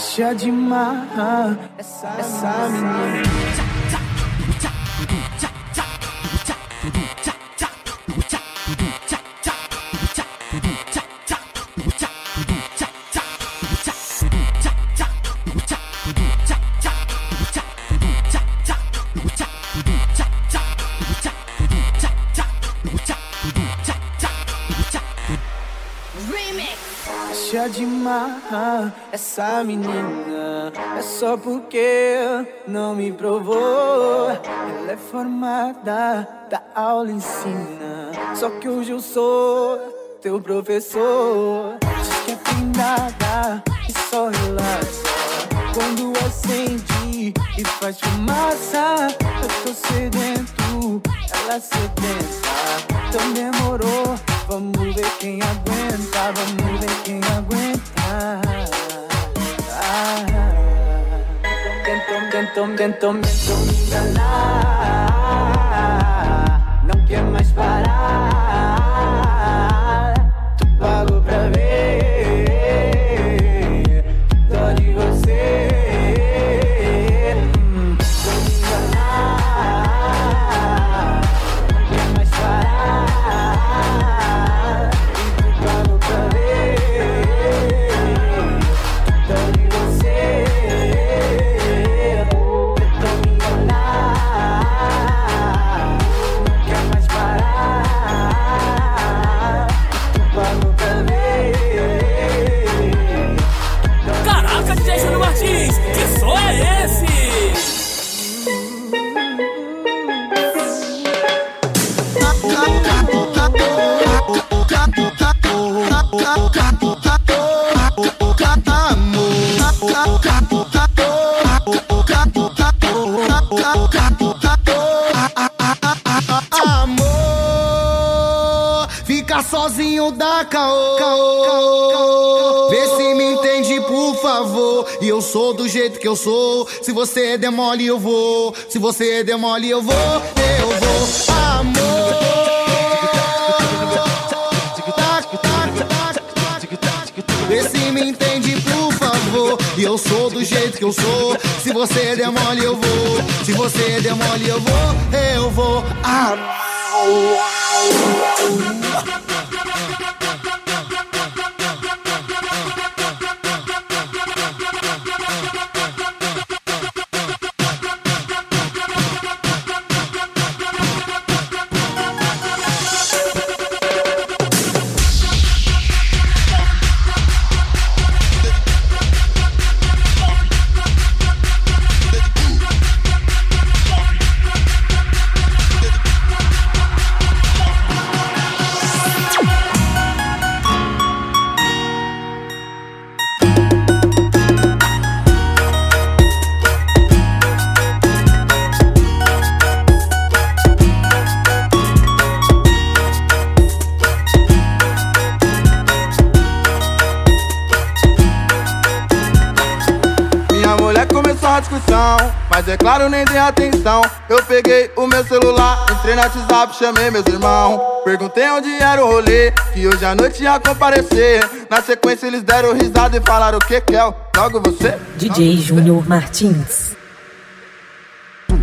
Deixa de marra essa, essa menina. Deixa de essa menina. É só porque não me provou. Ela é formada, da aula ensina. Só que hoje eu sou teu professor. Diz que é e só relaxa. Quando acende e faz fumaça Eu tô sedento, ela sedenta. Então demorou Vamos ver quem aguenta, vamos ver quem aguenta. Tentam, tentam, tentam, tentam me enganar. Não quer mais parar. E eu sou do jeito que eu sou. Se você demole, eu vou. Se você demole, eu vou. Eu vou. Amor. Vê se me entende, por favor. E eu sou do jeito que eu sou. Se você demole, eu vou. Se você demole, eu vou. Eu vou. Amor. Eu peguei o meu celular, entrei no WhatsApp, chamei meus irmãos. Perguntei onde era o rolê, que hoje à noite ia comparecer. Na sequência, eles deram risada e falaram: O que, Kel? Logo você? DJ Júnior Martins.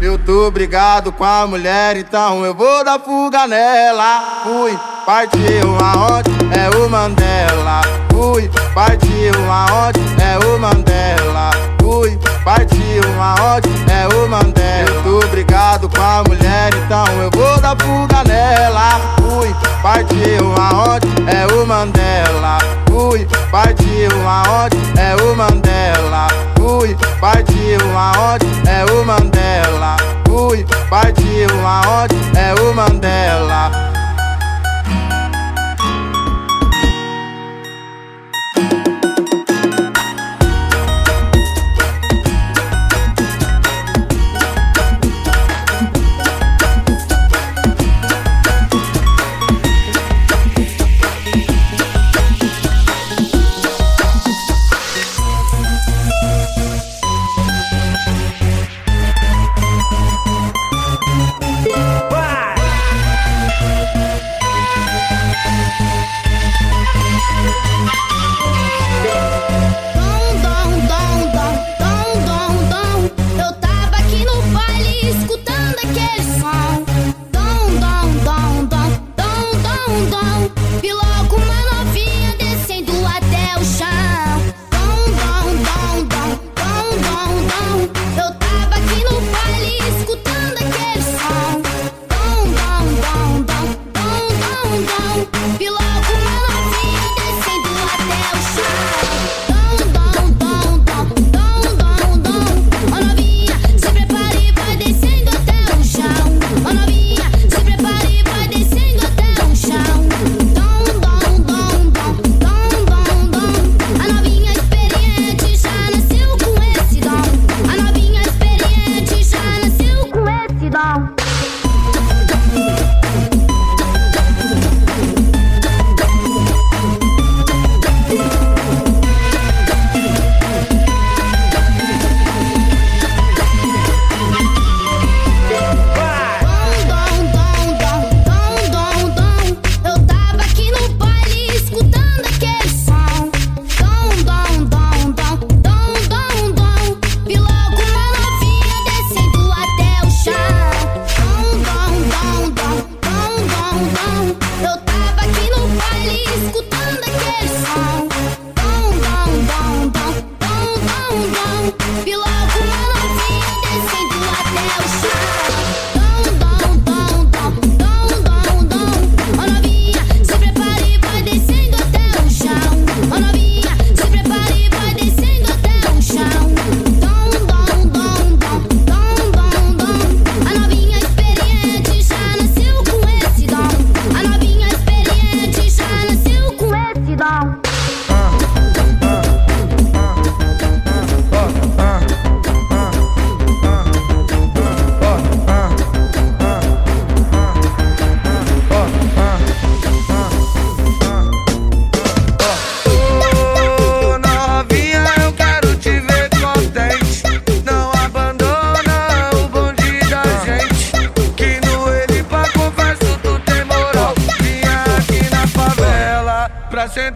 Eu tô brigado com a mulher, então eu vou dar fuga nela. Fui, partiu aonde? É o Mandela. Fui, partiu aonde? É o Mandela. Fui, partiu aonde? Brigado com a mulher, então eu vou dar fuga nela. Fui, partiu aonde? É o Mandela. Fui, partiu aonde? É o Mandela. Fui, partiu aonde? É o Mandela. Fui, partiu aonde? É o Mandela.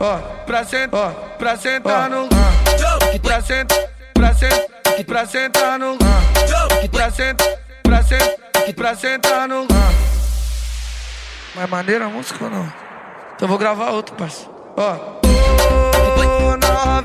Sentar, pra sentar, pra sentar no pra sentar, pra sentar, pra sentar no pra sentar, pra sentar, pra sentar no Mas maneira a música ou não? Então vou gravar outro, parceiro. Ó. Ô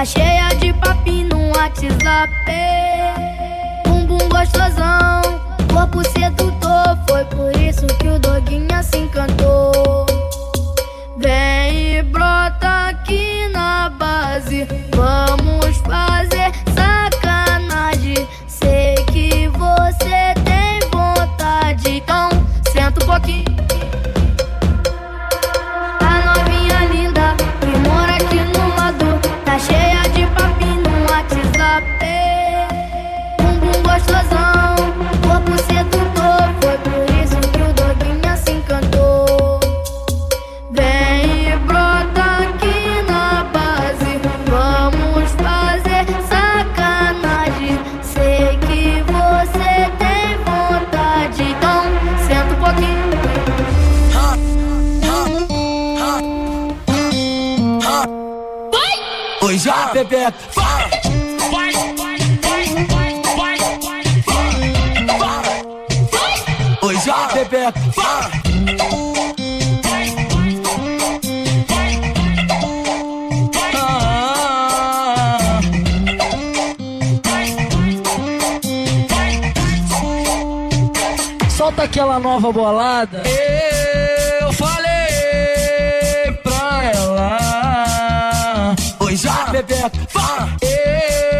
Tá cheia de papinho no WhatsApp Oi, já, Pepe. Oi, já, Pepe. Ah. Solta aquela nova bolada. Eu Oi, já, bebê.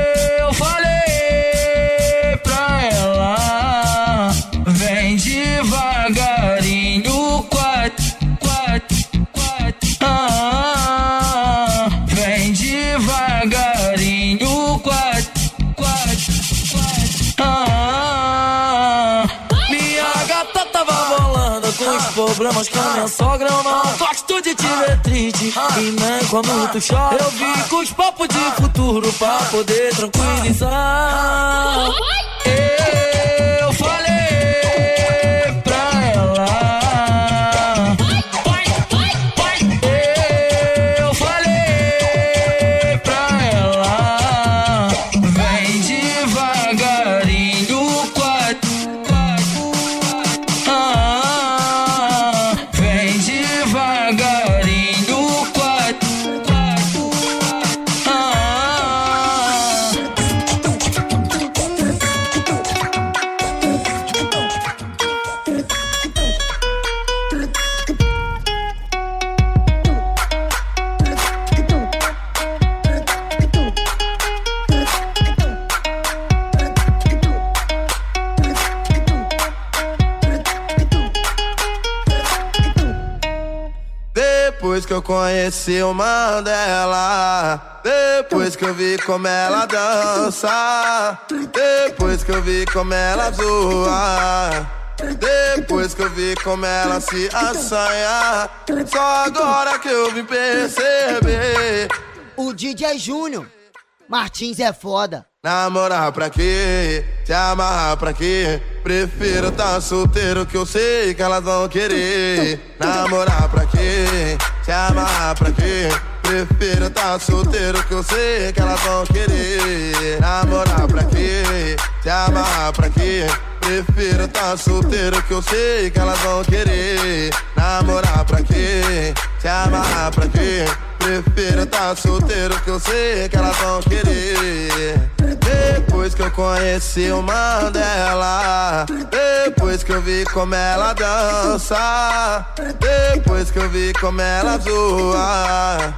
Problemas com minha sogra. Eu não gosto de diretriz e nem quando tu chora. Eu vim com os papos de futuro pra poder tranquilizar. Eu falei Depois que eu conheci o Mandela Depois que eu vi como ela dança Depois que eu vi como ela zoa Depois que eu vi como ela se assanha Só agora que eu vim perceber O DJ Júnior Martins é foda. Namorar pra quê? Se amarrar pra quê? Prefiro tá solteiro que eu sei que elas vão querer. Namorar pra quê? Se amarrar pra quê? Prefiro tá solteiro que eu sei que elas vão querer. Namorar pra quê? Se amarrar pra quê? Prefiro tá solteiro que eu sei que elas vão querer. Namorar pra quê? Se amarrar pra quê? Prefiro tá solteiro que eu sei que elas vão querer. Depois que eu conheci o Mandela, depois que eu vi como ela dança, depois que eu vi como ela zoa.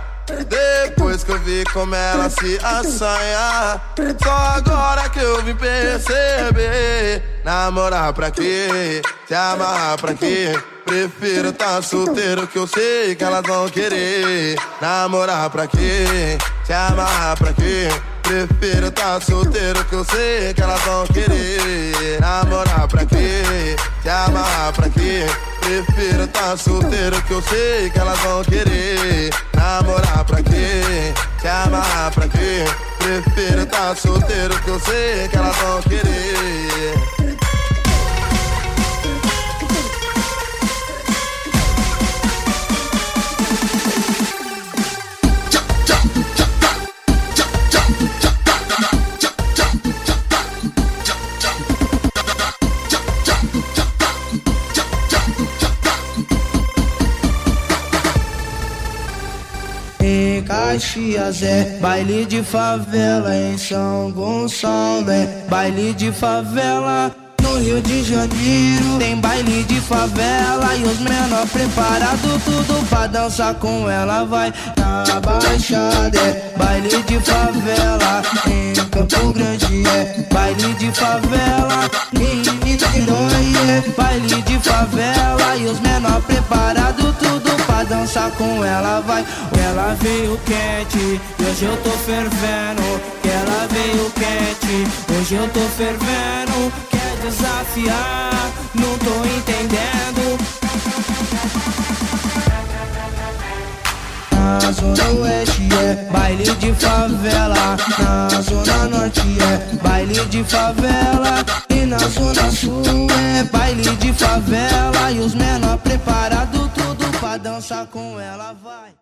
Depois que eu vi como ela se assanha Só agora que eu vim perceber Namorar pra quê? Se amarrar pra quê? Prefiro tá solteiro que eu sei que elas vão querer Namorar pra quê? Se amarrar pra quê? Prefiro tá solteiro que eu sei que elas vão querer Namorar pra quê? Se amarrar pra quê? Prefiro tá solteiro que eu sei que elas vão querer Namorar pra quê? Se amarrar pra quê? Prefiro tá solteiro que eu sei que elas vão querer É baile de favela, em São Gonçalo é. Baile de favela. No Rio de Janeiro. Tem baile de favela e os menor preparado tudo pra dançar com ela vai na Baixada é. Baile de favela em Campo Grande é. Baile de favela em Niterói é. Baile de favela e os menor preparado tudo dançar com ela vai. Ela veio quente hoje eu tô fervendo. Ela veio quente hoje eu tô fervendo. Quer desafiar não tô entendendo. Na zona oeste é baile de favela. Na zona norte é baile de favela. E na zona sul é baile de favela. E os menor preparado tudo pra dançar com ela vai